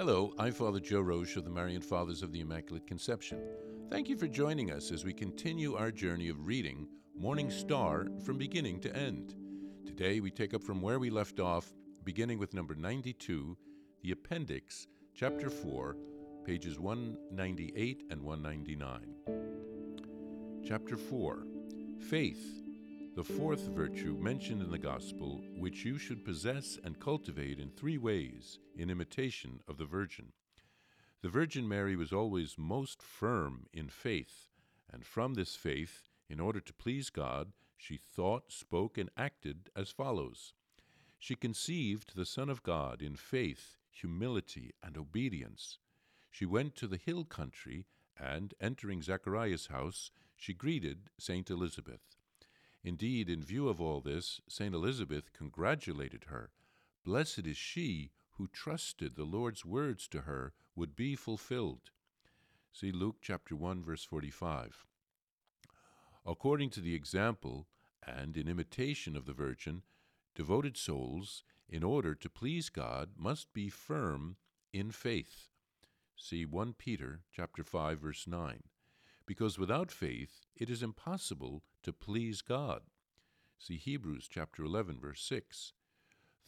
Hello, I'm Father Joe Roesch of the Marian Fathers of the Immaculate Conception. Thank you for joining us as we continue our journey of reading Morning Star from beginning to end. Today we take up from where we left off, beginning with number 92, the Appendix, Chapter 4, pages 198 and 199. Chapter 4 Faith, the fourth virtue mentioned in the Gospel, which you should possess and cultivate in three ways in imitation of the Virgin. The Virgin Mary was always most firm in faith, and from this faith, in order to please God, she thought, spoke, and acted as follows. She conceived the Son of God in faith, humility, and obedience. She went to the hill country, and, entering Zacharias' house, she greeted Saint Elizabeth. Indeed, in view of all this, Saint Elizabeth congratulated her. Blessed is she who trusted the Lord's words to her would be fulfilled. See Luke chapter 1 verse 45. According to the example and in imitation of the Virgin, devoted souls, in order to please God, must be firm in faith. See 1 Peter chapter 5 verse 9 because without faith it is impossible to please God. See Hebrews chapter 11 verse 6.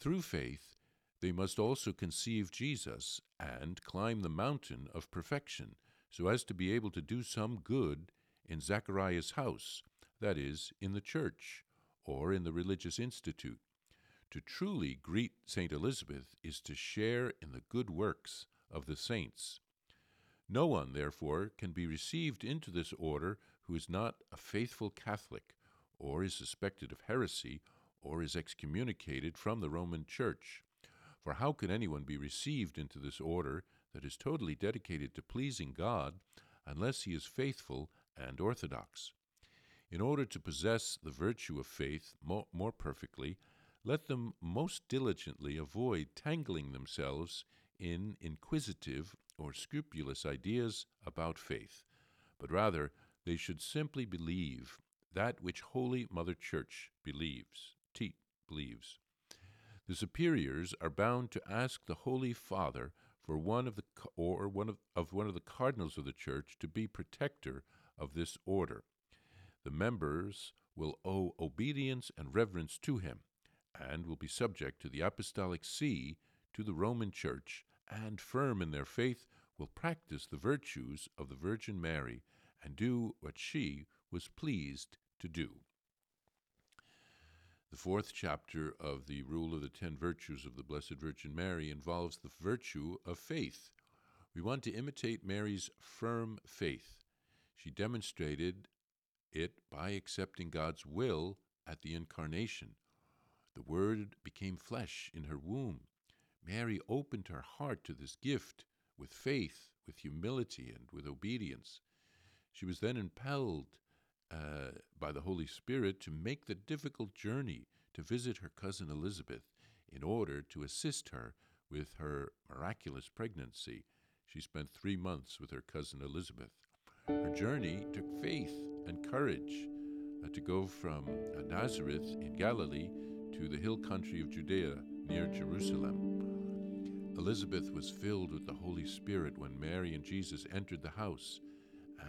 Through faith they must also conceive Jesus and climb the mountain of perfection so as to be able to do some good in Zacharias' house, that is, in the church or in the religious institute. To truly greet St. Elizabeth is to share in the good works of the saints. No one, therefore, can be received into this order who is not a faithful Catholic, or is suspected of heresy, or is excommunicated from the Roman Church. For how can anyone be received into this order that is totally dedicated to pleasing God unless he is faithful and orthodox? In order to possess the virtue of faith more, more perfectly, let them most diligently avoid tangling themselves in inquisitive or scrupulous ideas about faith, but rather they should simply believe that which Holy Mother Church believes, te- believes. The superiors are bound to ask the Holy Father for one of the or one of, of one of the cardinals of the Church to be protector of this order. The members will owe obedience and reverence to him, and will be subject to the apostolic see to the Roman Church and firm in their faith will practice the virtues of the Virgin Mary and do what she was pleased to do. The fourth chapter of the Rule of the Ten Virtues of the Blessed Virgin Mary involves the virtue of faith. We want to imitate Mary's firm faith. She demonstrated it by accepting God's will at the Incarnation. The Word became flesh in her womb. Mary opened her heart to this gift with faith, with humility, and with obedience. She was then impelled uh, by the Holy Spirit to make the difficult journey to visit her cousin Elizabeth in order to assist her with her miraculous pregnancy. She spent three months with her cousin Elizabeth. Her journey took faith and courage uh, to go from uh, Nazareth in Galilee to the hill country of Judea near Jerusalem. Elizabeth was filled with the Holy Spirit when Mary and Jesus entered the house,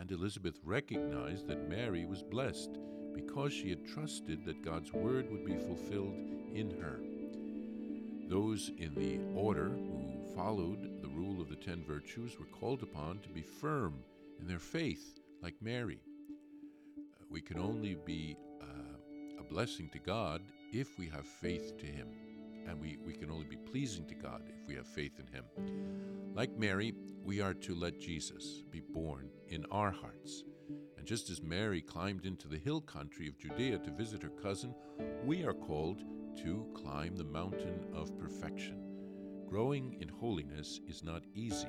and Elizabeth recognized that Mary was blessed because she had trusted that God's word would be fulfilled in her. Those in the order who followed the rule of the ten virtues were called upon to be firm in their faith, like Mary. We can only be uh, a blessing to God if we have faith to Him and we, we can only be pleasing to God if we have faith in Him. Like Mary, we are to let Jesus be born in our hearts. And just as Mary climbed into the hill country of Judea to visit her cousin, we are called to climb the mountain of perfection. Growing in holiness is not easy,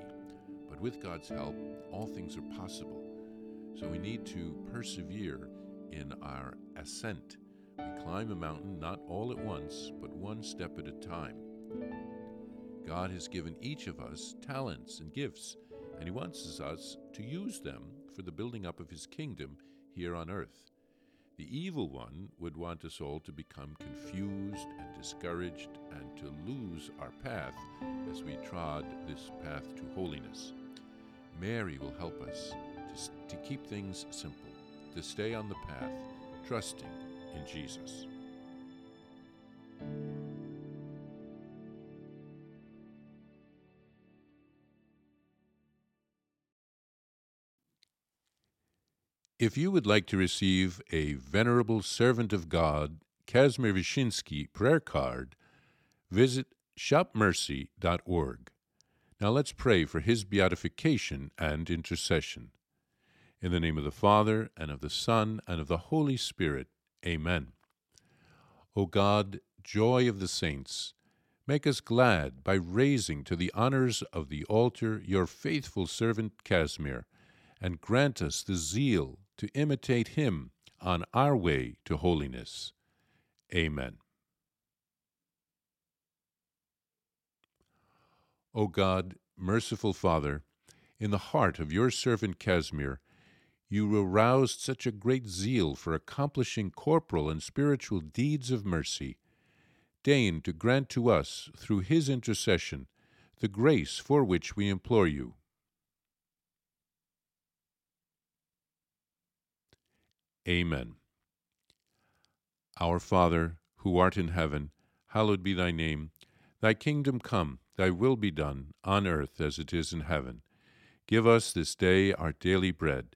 but with God's help, all things are possible. So we need to persevere in our ascent climb a mountain not all at once, but one step at a time. God has given each of us talents and gifts, and He wants us to use them for the building up of His kingdom here on earth. The evil one would want us all to become confused and discouraged and to lose our path as we trod this path to holiness. Mary will help us to, to keep things simple, to stay on the path, trusting in Jesus. If you would like to receive a Venerable Servant of God, Kazimir Wyszyński prayer card, visit shopmercy.org. Now let's pray for his beatification and intercession. In the name of the Father, and of the Son, and of the Holy Spirit. Amen. O God, joy of the saints, make us glad by raising to the honors of the altar your faithful servant Casimir, and grant us the zeal to imitate him on our way to holiness. Amen. O God, merciful Father, in the heart of your servant Casimir, you aroused such a great zeal for accomplishing corporal and spiritual deeds of mercy. Deign to grant to us, through his intercession, the grace for which we implore you. Amen. Our Father, who art in heaven, hallowed be thy name. Thy kingdom come, thy will be done, on earth as it is in heaven. Give us this day our daily bread,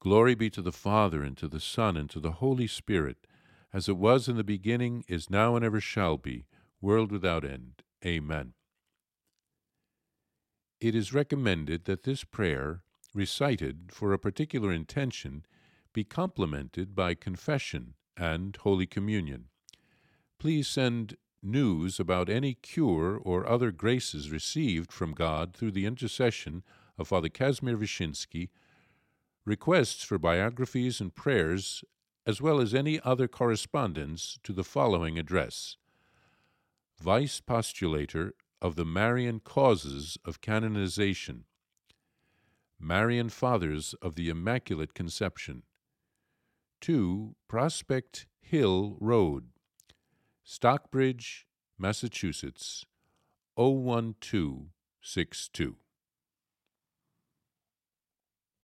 Glory be to the Father, and to the Son, and to the Holy Spirit, as it was in the beginning, is now, and ever shall be, world without end. Amen. It is recommended that this prayer, recited for a particular intention, be complemented by confession and Holy Communion. Please send news about any cure or other graces received from God through the intercession of Father Kazimir Wyszyński, requests for biographies and prayers, as well as any other correspondence to the following address. Vice Postulator of the Marian Causes of Canonization, Marian Fathers of the Immaculate Conception, 2 Prospect Hill Road, Stockbridge, Massachusetts 01262.